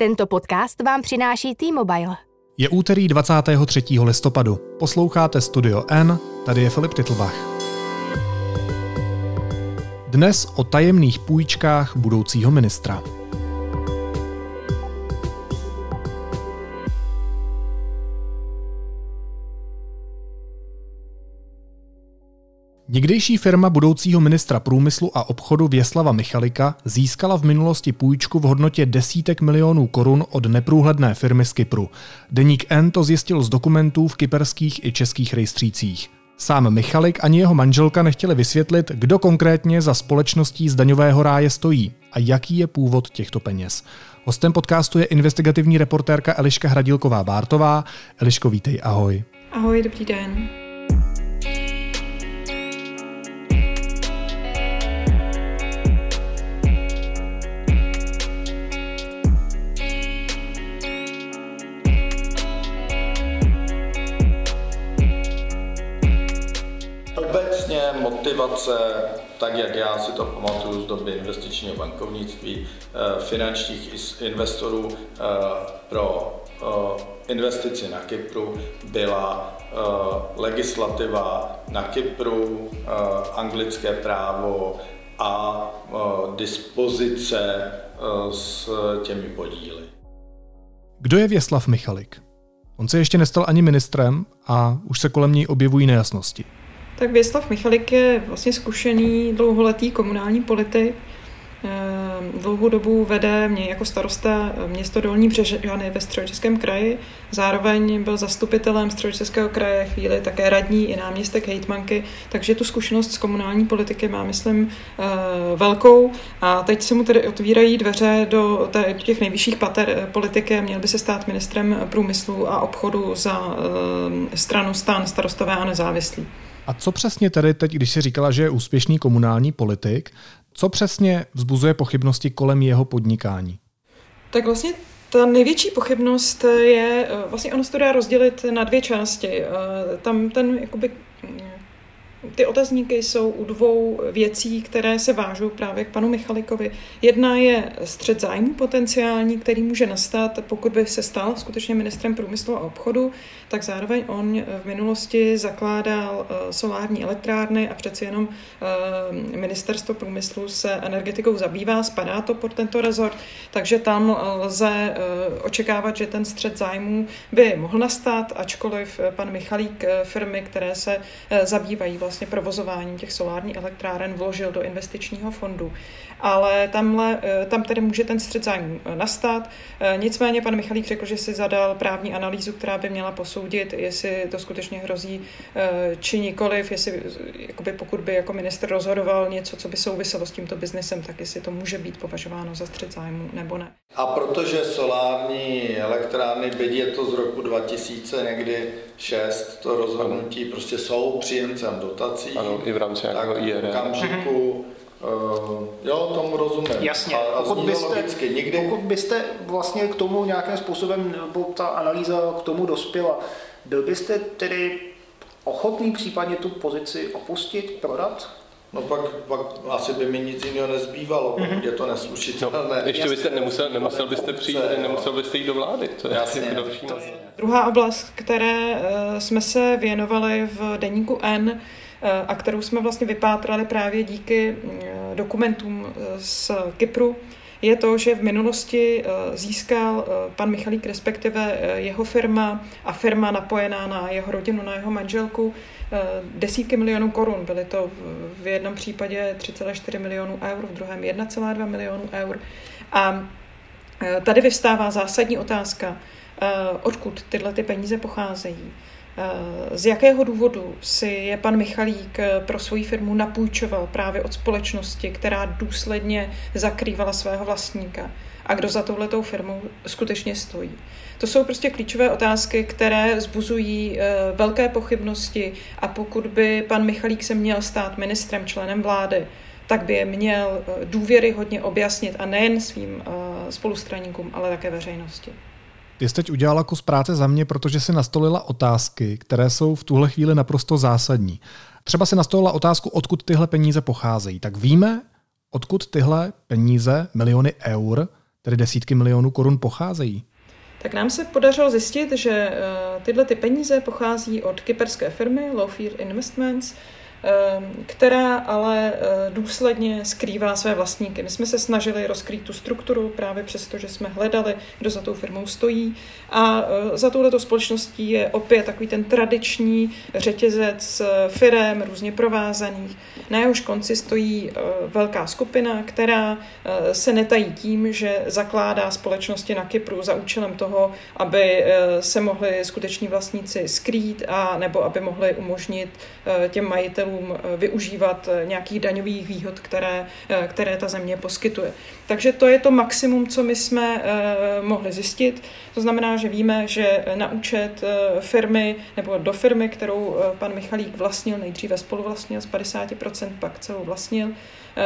Tento podcast vám přináší T-Mobile. Je úterý 23. listopadu. Posloucháte Studio N, tady je Filip Titlbach. Dnes o tajemných půjčkách budoucího ministra. Někdejší firma budoucího ministra průmyslu a obchodu Věslava Michalika získala v minulosti půjčku v hodnotě desítek milionů korun od neprůhledné firmy z Kypru. Deník N to zjistil z dokumentů v kyperských i českých rejstřících. Sám Michalik ani jeho manželka nechtěli vysvětlit, kdo konkrétně za společností z daňového ráje stojí a jaký je původ těchto peněz. Hostem podcastu je investigativní reportérka Eliška Hradilková-Bártová. Eliško, vítej, ahoj. Ahoj, dobrý den. Motivace, tak jak já si to pamatuju z doby investičního bankovnictví, eh, finančních investorů eh, pro eh, investici na Kypru byla legislativa na Kypru, anglické právo a dispozice s těmi podíly. Kdo je Věslav Michalik? On se ještě nestal ani ministrem a už se kolem něj objevují nejasnosti. Tak Věslav Michalik je vlastně zkušený dlouholetý komunální politik, Ehm, dlouhou dobu vede mě jako starosta město Dolní Břežany ve Středočeském kraji. Zároveň byl zastupitelem Středočeského kraje, chvíli také radní i náměstek hejtmanky, takže tu zkušenost z komunální politiky má, myslím, eh, velkou. A teď se mu tedy otvírají dveře do těch nejvyšších pater eh, politiky měl by se stát ministrem průmyslu a obchodu za stranu stan starostové a nezávislí. A co přesně tedy teď, když si říkala, že je úspěšný komunální politik, co přesně vzbuzuje pochybnosti kolem jeho podnikání? Tak vlastně ta největší pochybnost je, vlastně ono se to dá rozdělit na dvě části. Tam ten jakoby ty otazníky jsou u dvou věcí, které se vážou právě k panu Michalikovi. Jedna je střed zájmu potenciální, který může nastat, pokud by se stal skutečně ministrem průmyslu a obchodu, tak zároveň on v minulosti zakládal eh, solární elektrárny a přeci jenom eh, ministerstvo průmyslu se energetikou zabývá, spadá to pod tento rezort, takže tam lze eh, očekávat, že ten střed zájmů by mohl nastat, ačkoliv pan Michalík firmy, které se zabývají vlastně provozování těch solárních elektráren vložil do investičního fondu. Ale tamhle, eh, tam tedy může ten střed zájmu eh, nastat. Eh, nicméně pan Michalík řekl, že si zadal právní analýzu, která by měla posoudit, jestli to skutečně hrozí či nikoliv, jestli jakoby pokud by jako minister rozhodoval něco, co by souviselo s tímto biznesem, tak jestli to může být považováno za střed zájmu nebo ne. A protože solární elektrárny, byť je to z roku 2000 někdy 6, to rozhodnutí prostě jsou příjemcem dotací. Ano, i v rámci nějakého IRM. V okamžiku, Uh, jo, tomu rozumím. Jasně, a, a pokud, byste, Nikdy... pokud byste vlastně k tomu nějakým způsobem, nebo ta analýza k tomu dospěla, byl byste tedy ochotný případně tu pozici opustit, prodat? No pak, pak asi by mi nic jiného nezbývalo, pokud mm-hmm. je to neslučitelné. No, ještě byste nemusel, nemusel byste přijít, nemusel byste jít do vlády. To je Jasně, asi další to je. Druhá oblast, které uh, jsme se věnovali v deníku N, uh, a kterou jsme vlastně vypátrali právě díky uh, dokumentům z Kypru, je to, že v minulosti získal pan Michalík, respektive jeho firma a firma napojená na jeho rodinu, na jeho manželku, Eh, desítky milionů korun. Byly to v jednom případě 3,4 milionů eur, v druhém 1,2 milionů eur. A eh, tady vyvstává zásadní otázka, eh, odkud tyhle ty peníze pocházejí. Z jakého důvodu si je pan Michalík pro svoji firmu napůjčoval právě od společnosti, která důsledně zakrývala svého vlastníka? A kdo za touhletou firmou skutečně stojí? To jsou prostě klíčové otázky, které zbuzují eh, velké pochybnosti a pokud by pan Michalík se měl stát ministrem, členem vlády, tak by je měl eh, důvěry hodně objasnit a nejen svým eh, spolustraníkům, ale také veřejnosti. Ty jsi teď udělala kus práce za mě, protože si nastolila otázky, které jsou v tuhle chvíli naprosto zásadní. Třeba si nastolila otázku, odkud tyhle peníze pocházejí. Tak víme, odkud tyhle peníze, miliony eur, tedy desítky milionů korun, pocházejí? Tak nám se podařilo zjistit, že tyhle ty peníze pochází od kyperské firmy Lowfield Investments, která ale eh, důsledně skrývá své vlastníky. My jsme se snažili rozkrýt tu strukturu právě přesto, že jsme hledali, kdo za tou firmou stojí. A eh, za touto společností je opět takový ten tradiční řetězec eh, firem, různě provázaných. Na jehož konci stojí velká skupina, která se netají tím, že zakládá společnosti na Kypru za účelem toho, aby se mohli skuteční vlastníci skrýt a nebo aby mohli umožnit těm majitelům podnikatelům eh, využívat eh, nějakých daňových výhod, které, eh, které ta země poskytuje. Takže to je to maximum, co my jsme mohli zjistit. To znamená, že víme, že na účet firmy nebo do firmy, kterou pan Michalík vlastnil, nejdříve spoluvlastnil z 50%, pak celou vlastnil,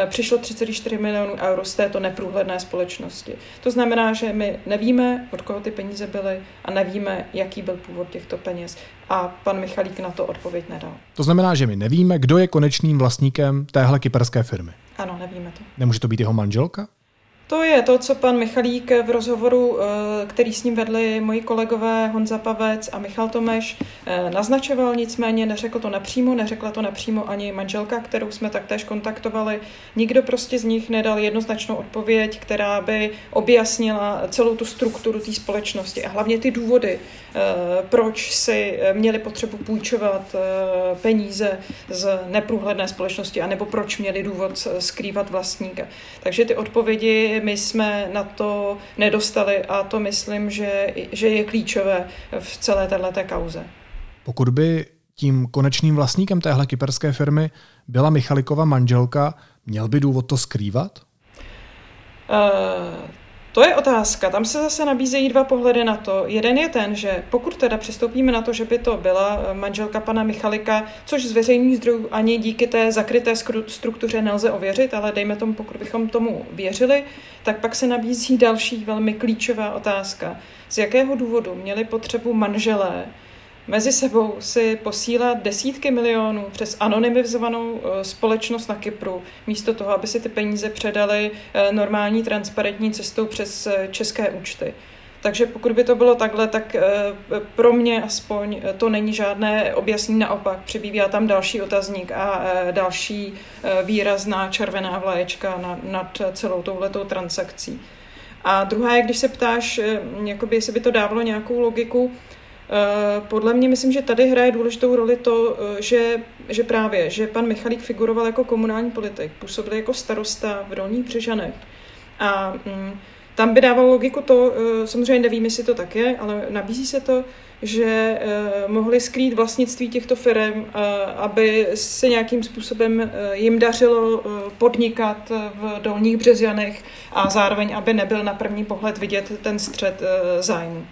přišlo 34 milionů euro z této neprůhledné společnosti. To znamená, že my nevíme, od koho ty peníze byly a nevíme, jaký byl původ těchto peněz. A pan Michalík na to odpověď nedal. To znamená, že my nevíme, kdo je konečným vlastníkem téhle kyperské firmy. Ano, nevíme to. Nemůže to být jeho manželka? To je to, co pan Michalík v rozhovoru, eh, který s ním vedli moji kolegové Honza Pavec a Michal Tomeš, eh, naznačoval, nicméně neřekl to napřímo, neřekla to napřímo ani manželka, kterou jsme taktéž kontaktovali. Nikdo prostě z nich nedal jednoznačnou odpověď, která by objasnila celou tu strukturu té společnosti a hlavně ty důvody, proč si měli potřebu půjčovat peníze z neprůhledné společnosti, anebo proč měli důvod skrývat vlastníka. Takže ty odpovědi my jsme na to nedostali a to myslím, že, že je klíčové v celé této kauze. Pokud by tím konečným vlastníkem téhle kyperské firmy byla Michalikova manželka, měl by důvod to skrývat? Uh, to je otázka. Tam se zase nabízejí dva pohledy na to. Jeden je ten, že pokud teda přistoupíme na to, že by to byla eh, manželka pana Michalika, což z veřejných zdrojů ani díky té zakryté struktuře nelze ověřit, ale dejme tomu, pokud bychom tomu věřili, tak pak se nabízí další velmi klíčová otázka. Z jakého důvodu měli potřebu manželé mezi sebou si posílat desítky milionů přes anonymizovanou eh, společnost na Kypru, místo toho, aby si ty peníze předali eh, normální transparentní cestou přes eh, české účty. Takže pokud by to bylo takhle, tak pro mě aspoň to není žádné objasnění, naopak přibývá tam další otazník a další výrazná červená vlaječka nad celou touhletou transakcí. A druhá je, když se ptáš, jakoby, jestli by to dávalo nějakou logiku, podle mě myslím, že tady hraje důležitou roli to, eh, že, že právě, že pan Michalík figuroval jako komunální politik, působil jako starosta v Dolních Břežanech. A mm, tam by dávalo logiku to, eh, samozřejmě nevím, jestli to tak je, ale nabízí se to, že mohli skrýt vlastnictví těchto firm, aby se nějakým způsobem jim dařilo podnikat v Dolních Březjanech a zároveň, aby nebyl na první pohled vidět ten střed zájmu.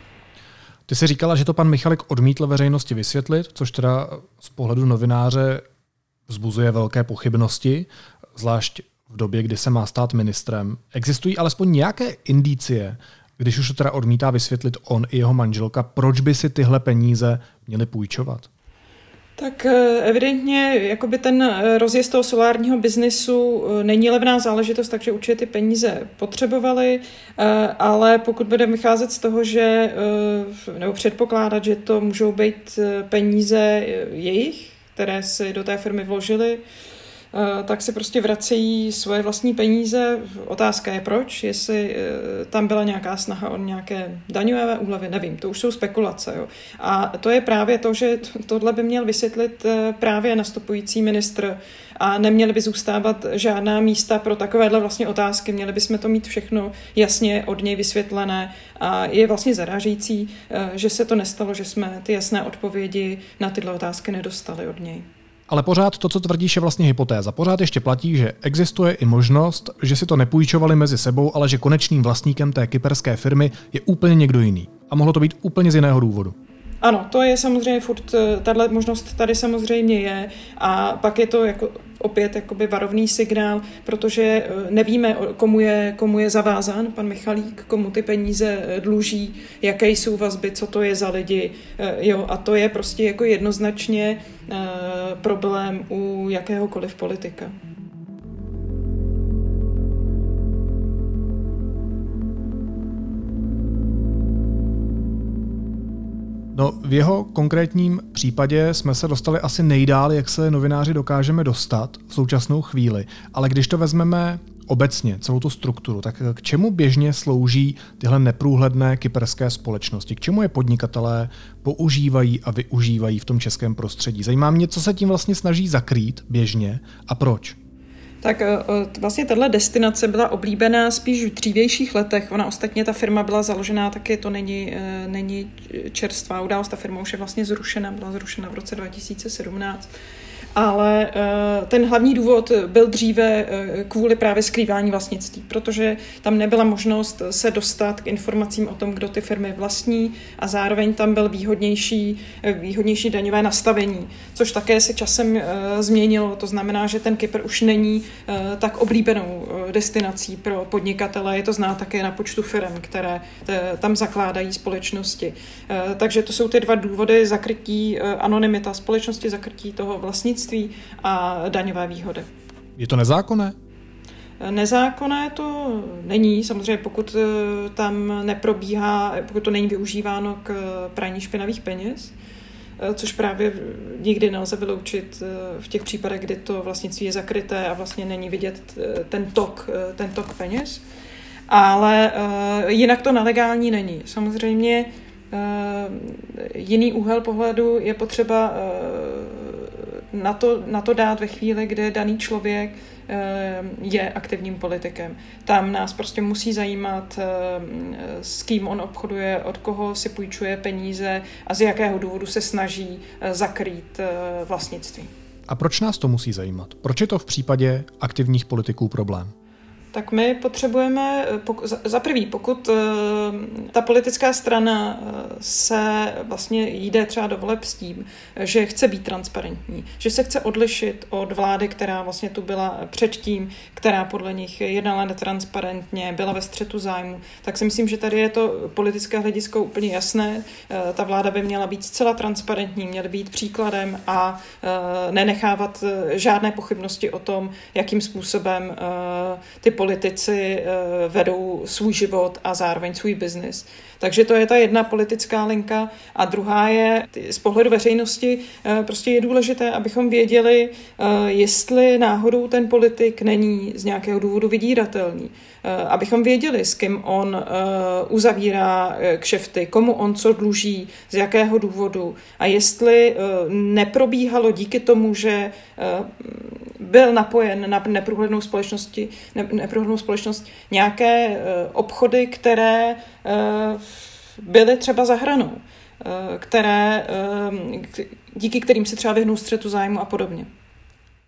Ty jsi říkala, že to pan Michalik odmítl veřejnosti vysvětlit, což teda z pohledu novináře vzbuzuje velké pochybnosti, zvlášť v době, kdy se má stát ministrem. Existují alespoň nějaké indicie, když už to teda odmítá vysvětlit on i jeho manželka, proč by si tyhle peníze měli půjčovat? Tak eh, evidentně jakoby ten eh, rozjezd toho solárního biznisu eh, není levná záležitost, takže určitě ty peníze potřebovali, ale pokud budeme vycházet z toho, že nebo předpokládat, že to můžou být peníze jejich, které si do té firmy vložili, tak si prostě vracejí svoje vlastní peníze. Otázka je proč, jestli eh, tam byla nějaká snaha o nějaké daňové úlevy, nevím, to už jsou spekulace. Jo. A to je právě to, že tohle by měl vysvětlit eh, právě nastupující ministr a neměly by zůstávat žádná místa pro takovéhle vlastně otázky. Měli bychom to mít všechno jasně od něj vysvětlené a je vlastně zarážející, že se to nestalo, že jsme ty jasné odpovědi na tyhle otázky nedostali od něj. Ale pořád to, co tvrdíš, je vlastně hypotéza. Pořád ještě platí, že existuje i možnost, že si to nepůjčovali mezi sebou, ale že konečným vlastníkem té kyperské firmy je úplně někdo jiný. A mohlo to být úplně z jiného důvodu. Ano, to je samozřejmě furt, eh, tahle možnost tady samozřejmě je a pak je to jako opět jakoby varovný signál, protože eh, nevíme, komu je, komu je zavázán pan Michalík, komu ty peníze eh, dluží, jaké jsou vazby, co to je za lidi. Jo, a to je prostě jako jednoznačně problém u jakéhokoliv politika. No, v jeho konkrétním případě jsme se dostali asi nejdál, jak se novináři dokážeme dostat v současnou chvíli. Ale když to vezmeme obecně, celou tu strukturu, tak k čemu běžně slouží tyhle neprůhledné kyperské společnosti? K čemu je podnikatelé používají a využívají v tom českém prostředí? Zajímá mě, co se tím vlastně snaží zakrýt běžně a proč? Tak eh, vlastně tahle destinace byla oblíbená spíš v dřívějších letech. Ona ostatně, ta firma byla založená taky, to není, eh, není čerstvá událost, ta firma už je vlastně zrušena, byla zrušena v roce 2017 ale eh, ten hlavní důvod byl dříve eh, kvůli právě skrývání vlastnictví, protože tam nebyla možnost se dostat k informacím o tom, kdo ty firmy vlastní a zároveň tam byl výhodnější, eh, výhodnější daňové nastavení, což také se časem změnilo. To znamená, že ten Kypr už není tak oblíbenou destinací pro podnikatele. Je to zná také na počtu firm, které tam zakládají společnosti. Takže to jsou ty dva důvody zakrytí anonymita společnosti, zakrytí toho vlastnictví vlastnictví a daňové výhody. Je to nezákonné? Nezákonné to není, samozřejmě pokud eh, tam neprobíhá, pokud to není využíváno k praní špinavých peněz, eh, což právě nikdy nelze vyloučit eh, v těch případech, kdy to vlastnictví je zakryté a vlastně není vidět ten tok, ten tok peněz. Ale jinak to nelegální není. Samozřejmě jiný úhel pohledu je potřeba na to, na to dát ve chvíli, kdy daný člověk eh, je aktivním politikem. Tam nás prostě musí zajímat, eh, s kým on obchoduje, od koho si půjčuje peníze a z jakého důvodu se snaží eh, zakrýt vlastnictví. A proč nás to musí zajímat? Proč je to v případě aktivních politiků problém? Tak my potřebujeme, eh, za prvý, pokud eh, ta politická strana eh, se vlastně jde třeba do voleb s tím, že chce být transparentní, že se chce odlišit od vlády, která vlastně tu byla předtím, která podle nich jednala netransparentně, byla ve střetu zájmu, tak si myslím, že tady je to politické hledisko úplně jasné. Ta vláda by měla být zcela transparentní, měla být příkladem a nenechávat žádné pochybnosti o tom, jakým způsobem ty politici eh, vedou svůj život a zároveň svůj biznis. Takže to je ta jedna politická linka. A druhá je, z pohledu veřejnosti, eh, prostě je důležité, abychom věděli, eh, jestli náhodou ten politik není z nějakého důvodu vydíratelný. Abychom věděli, s kým on uzavírá kšefty, komu on co dluží, z jakého důvodu. A jestli neprobíhalo díky tomu, že byl napojen na neprůhlednou, společnosti, ne, neprůhlednou společnost nějaké uh, obchody, které uh, byly třeba za hranou, uh, které, díky kterým se třeba vyhnou střetu zájmu a podobně.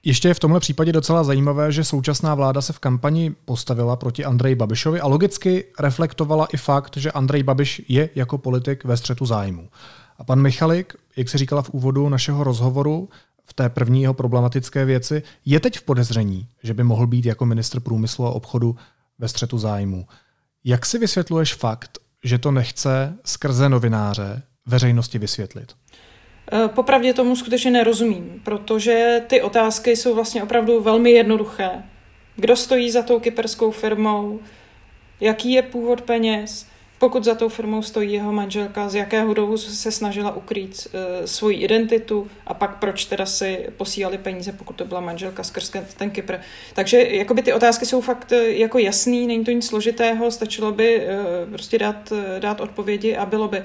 Ještě je v tomhle případě docela zajímavé, že současná vláda se v kampani postavila proti Andreji Babišovi a logicky reflektovala i fakt, že Andrej Babiš je jako politik ve střetu zájmu. A pan Michalik, jak se říkala v úvodu našeho rozhovoru, v té první jeho problematické věci, je teď v podezření, že by mohl být jako ministr průmyslu a obchodu ve střetu zájmu. Jak si vysvětluješ fakt, že to nechce skrze novináře veřejnosti vysvětlit? E, popravdě tomu skutečně nerozumím, protože ty otázky jsou vlastně opravdu velmi jednoduché. Kdo stojí za tou kyperskou firmou? Jaký je původ peněz? Pokud za tou firmou stojí jeho manželka, z jakého důvodu se snažila ukrýt uh, svoji identitu a pak proč teda si posílali peníze, pokud to byla manželka skrz ten Kypr. Takže jakoby ty otázky jsou fakt eh, jako jasný, není to nic složitého, stačilo by uh, prostě dát, dát odpovědi a bylo by. Uh,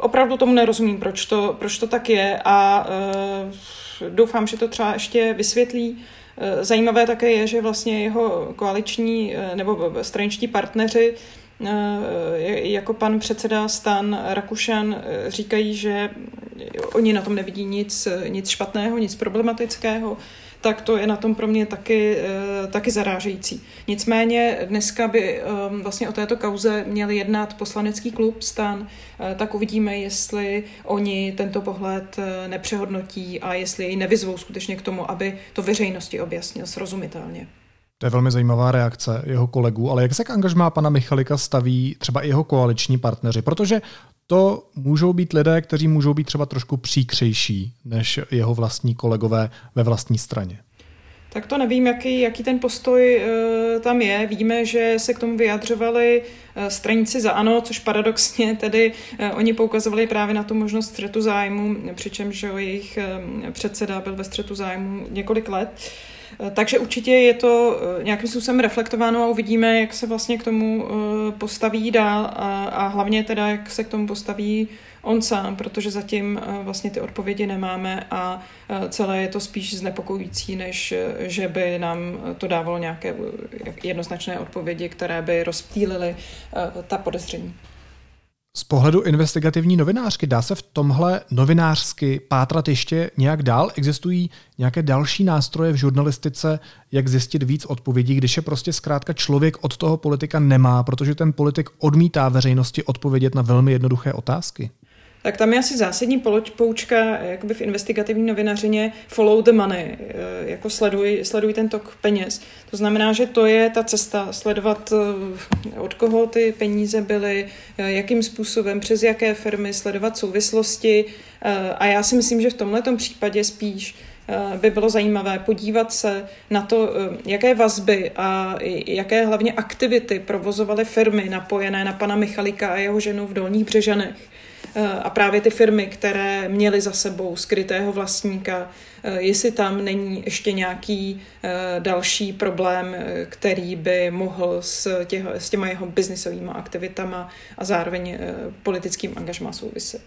opravdu tomu nerozumím, proč to, proč to tak je a uh, doufám, že to třeba ještě vysvětlí. Zajímavé také je, že vlastně jeho koaliční nebo straničtí partneři jako pan předseda Stan Rakušan eh, říkají, že oni na tom nevidí nic, nic špatného, nic problematického, tak to je na tom pro mě taky, eh, taky zarážející. Nicméně dneska by vlastně o této kauze měl jednat poslanecký klub Stan, tak uvidíme, jestli oni tento pohled nepřehodnotí a jestli jej nevyzvou skutečně k tomu, aby to veřejnosti objasnil srozumitelně. To je velmi zajímavá reakce jeho kolegů, ale jak se k angažmá pana Michalika staví třeba i jeho koaliční partneři? Protože to můžou být lidé, kteří můžou být třeba trošku příkřejší než jeho vlastní kolegové ve vlastní straně. Tak to nevím, jaký, jaký ten postoj uh, tam je. Víme, že se k tomu vyjadřovali stranici za ANO, což paradoxně tedy oni poukazovali právě na tu možnost střetu zájmu, přičemž jejich předseda byl ve střetu zájmu několik let. Takže určitě je to nějakým způsobem reflektováno a uvidíme, jak se vlastně k tomu postaví dál a, a hlavně teda, jak se k tomu postaví on sám, protože zatím eh, vlastně ty odpovědi nemáme a eh, celé je to spíš znepokojící, než eh, že by nám to dávalo nějaké jednoznačné odpovědi, které by rozptýlily ta podezření. Z pohledu investigativní novinářky dá se v tomhle novinářsky pátrat ještě nějak dál? Existují nějaké další nástroje v žurnalistice, jak zjistit víc odpovědí, když je prostě zkrátka člověk od toho politika nemá, protože ten politik odmítá veřejnosti odpovědět na velmi jednoduché otázky? Tak tam je asi zásadní poučka jakoby v investigativní novinařině follow the money, eh, jako sleduj, sleduj ten tok peněz. To znamená, že to je ta cesta sledovat, eh, od koho ty peníze byly, eh, jakým způsobem, přes jaké firmy, sledovat souvislosti. A já si myslím, že v tomhle případě spíš by bylo zajímavé podívat se na to, jaké vazby a jaké hlavně aktivity provozovaly firmy napojené na pana Michalika a jeho ženu v Dolních Břežanech a právě ty firmy, které měly za sebou skrytého vlastníka, eh, jestli tam není ještě nějaký eh, další problém, eh, který by mohl s, těch, s těma jeho biznisovými aktivitama a zároveň politickým angažmá souviset.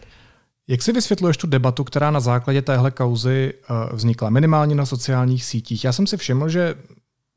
Jak si vysvětluješ tu debatu, která na základě téhle kauzy vznikla minimálně na sociálních sítích? Já jsem si všiml, že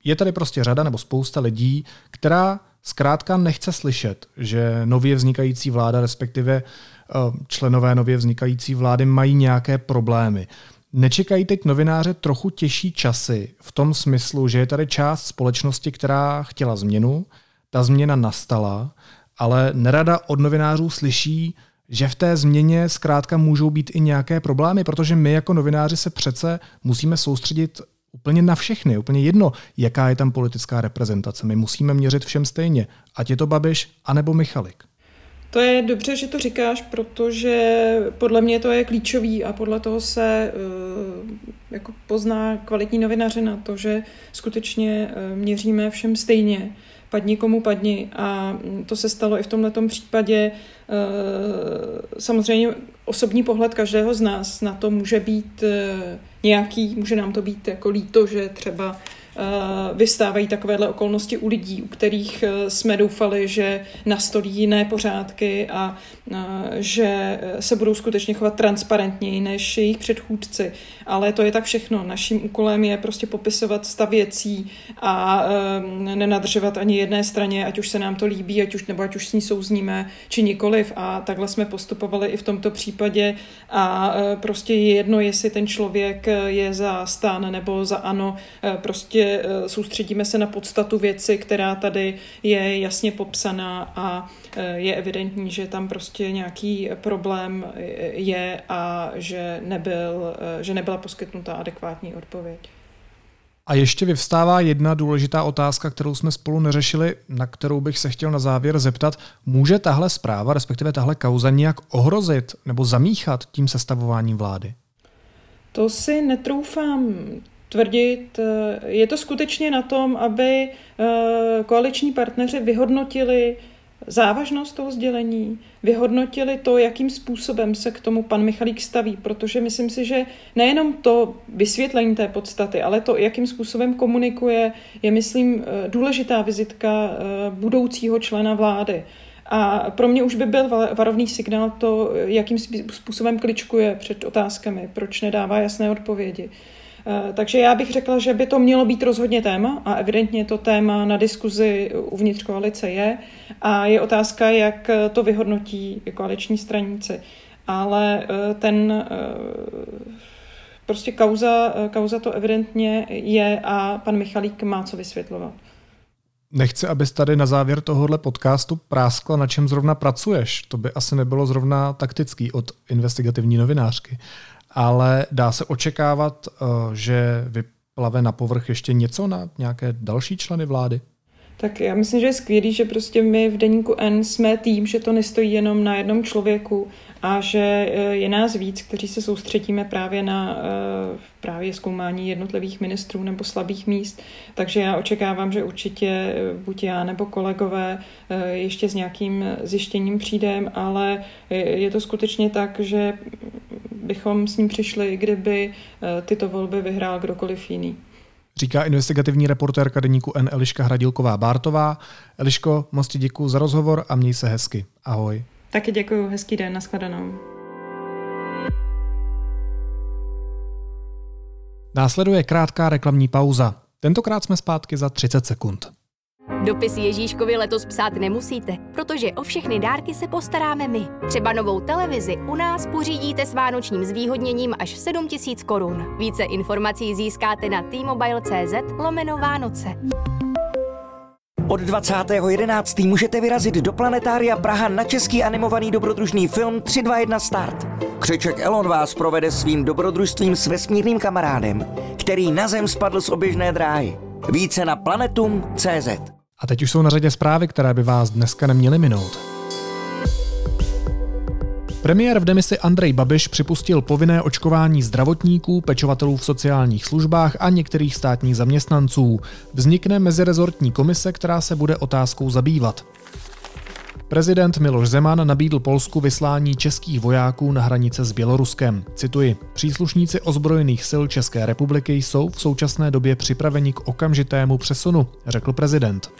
je tady prostě řada nebo spousta lidí, která zkrátka nechce slyšet, že nově vznikající vláda, respektive Eh, členové nově vznikající vlády mají nějaké problémy. Nečekají teď novináře trochu těžší časy v tom smyslu, že je tady část společnosti, která chtěla změnu, ta změna nastala, ale nerada od novinářů slyší, že v té změně zkrátka můžou být i nějaké problémy, protože my jako novináři se přece musíme soustředit úplně na všechny, úplně jedno, jaká je tam politická reprezentace. My musíme měřit všem stejně, ať je to Babiš, anebo Michalik. To je dobře, že to říkáš, protože podle mě to je klíčový a podle toho se uh, jako pozná kvalitní novinařina to, že skutečně uh, měříme všem stejně. Padni komu padni. A to se stalo i v tomto případě. Uh, samozřejmě osobní pohled každého z nás na to může být nějaký, může nám to být jako líto, že třeba Eh, vystávají takovéhle okolnosti u lidí, u kterých eh, jsme doufali, že nastolí jiné pořádky a eh, že se budou skutečně chovat transparentněji než jejich předchůdci. Ale to je tak všechno. Naším úkolem je prostě popisovat stav věcí a nenadržovat ani jedné straně, ať už se nám to líbí, ať už, nebo ať už s ní souzníme, či nikoliv. A takhle jsme postupovali i v tomto případě a prostě je jedno, jestli ten člověk je za stán nebo za ano, prostě Eh, soustředíme se na podstatu věci, která tady je jasně popsaná a eh, je evidentní, že tam prostě nějaký problém eh, je a že, nebyl, že nebyla poskytnuta adekvátní odpověď. A ještě vyvstává jedna důležitá otázka, kterou jsme spolu neřešili, na kterou bych se chtěl na závěr zeptat. Může tahle zpráva, respektive tahle kauza nějak ohrozit nebo zamíchat tím sestavováním vlády? To si netroufám tvrdit. Eh, je to skutečně na tom, aby eh, koaliční partneři vyhodnotili závažnost toho sdělení, vyhodnotili to, jakým způsobem se k tomu pan Michalík staví, protože myslím si, že nejenom to vysvětlení té podstaty, ale to, jakým způsobem komunikuje, je, myslím, eh, důležitá vizitka budoucího člena vlády. A pro mě už by byl varovný signál to, jakým způsobem kličkuje před otázkami, proč nedává jasné odpovědi. Eh, takže já bych řekla, že by to mělo být rozhodně téma a evidentně to téma na diskuzi uvnitř koalice je a je otázka, jak to vyhodnotí koaliční straníci. Ale eh, ten eh, prostě kauza, kauza to evidentně je a pan Michalík má co vysvětlovat. Nechci, abys tady na závěr tohohle podcastu práskla, na čem zrovna pracuješ. To by asi nebylo zrovna taktický od investigativní novinářky ale dá se očekávat, eh, že vyplave na povrch ještě něco na nějaké další členy vlády? tak já myslím, že je skvělý, že prostě my v deníku N jsme tým, že to nestojí jenom na jednom člověku a že eh, je nás víc, kteří se soustředíme právě na eh, právě zkoumání jednotlivých ministrů nebo slabých míst. Takže já očekávám, že určitě buď já nebo kolegové ještě s nějakým zjištěním přijdem, ale je to skutečně tak, že bychom s ním přišli, kdyby tyto volby vyhrál kdokoliv jiný říká investigativní reportérka deníku N. Eliška Hradilková-Bártová. Eliško, moc ti děkuji za rozhovor a měj se hezky. Ahoj. Taky děkuji, hezký den, nashledanou. Následuje krátká reklamní pauza. Tentokrát jsme zpátky za 30 sekund. Dopis Ježíškovi letos psát nemusíte, protože o všechny dárky se postaráme my. Třeba novou televizi u nás pořídíte s vánočním zvýhodněním až 7000 korun. Více informací získáte na t-mobile.cz lomeno Vánoce. Od 20.11. můžete vyrazit do Planetária Praha na český animovaný dobrodružný film 321 Start. Křeček Elon vás provede svým dobrodružstvím s vesmírným kamarádem, který na Zem spadl z oběžné dráhy. Více na planetum.cz A teď už jsou na řadě zprávy, které by vás dneska neměly minout. Premiér v demisi Andrej Babiš připustil povinné očkování zdravotníků, pečovatelů v sociálních službách a některých státních zaměstnanců. Vznikne mezirezortní komise, která se bude otázkou zabývat. Prezident Miloš Zeman nabídl Polsku vyslání českých vojáků na hranice s Běloruskem. Cituji, příslušníci ozbrojených sil České republiky jsou v současné době připraveni k okamžitému přesunu, řekl prezident.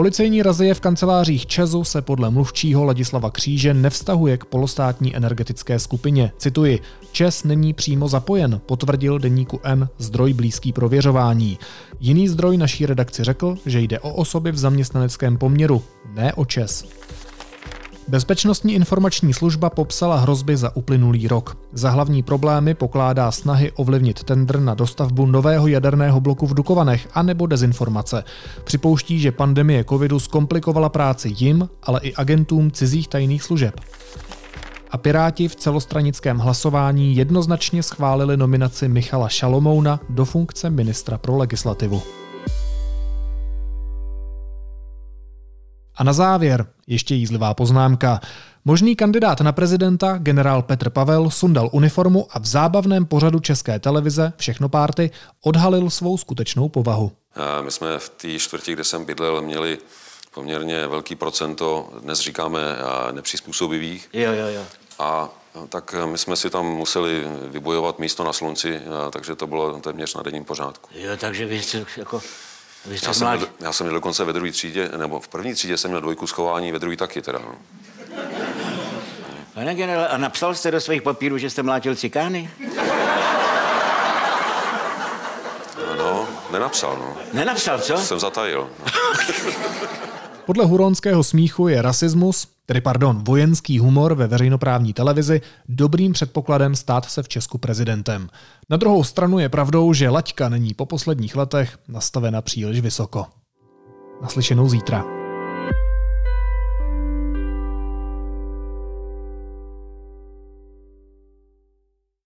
Policejní razie v kancelářích Česu se podle mluvčího Ladislava Kříže nevztahuje k polostátní energetické skupině. Cituji, Čes není přímo zapojen, potvrdil deníku N zdroj blízký prověřování. Jiný zdroj naší redakci řekl, že jde o osoby v zaměstnaneckém poměru, ne o Čes. Bezpečnostní informační služba popsala hrozby za uplynulý rok. Za hlavní problémy pokládá snahy ovlivnit tender na dostavbu nového jaderného bloku v Dukovanech a nebo dezinformace. Připouští, že pandemie covidu zkomplikovala práci jim, ale i agentům cizích tajných služeb. A Piráti v celostranickém hlasování jednoznačně schválili nominaci Michala Šalomouna do funkce ministra pro legislativu. A na závěr ještě jízlivá poznámka. Možný kandidát na prezidenta, generál Petr Pavel, sundal uniformu a v zábavném pořadu České televize Všechno párty odhalil svou skutečnou povahu. My jsme v té čtvrti, kde jsem bydlel, měli poměrně velký procento, dnes říkáme nepřizpůsobivých. Jo, jo, jo. A tak my jsme si tam museli vybojovat místo na slunci, takže to bylo téměř na denním pořádku. Jo, takže vy jste jako já, jsem, já jsem měl dokonce ve druhé třídě, nebo v první třídě jsem měl dvojku schování, ve druhé taky teda. No. Pane generále, a napsal jste do svých papírů, že jste mlátil cikány? No, nenapsal, no. Nenapsal, co? Jsem zatajil. No. Podle huronského smíchu je rasismus, tedy pardon, vojenský humor ve veřejnoprávní televizi dobrým předpokladem stát se v Česku prezidentem. Na druhou stranu je pravdou, že laťka není po posledních letech nastavena příliš vysoko. Naslyšenou zítra.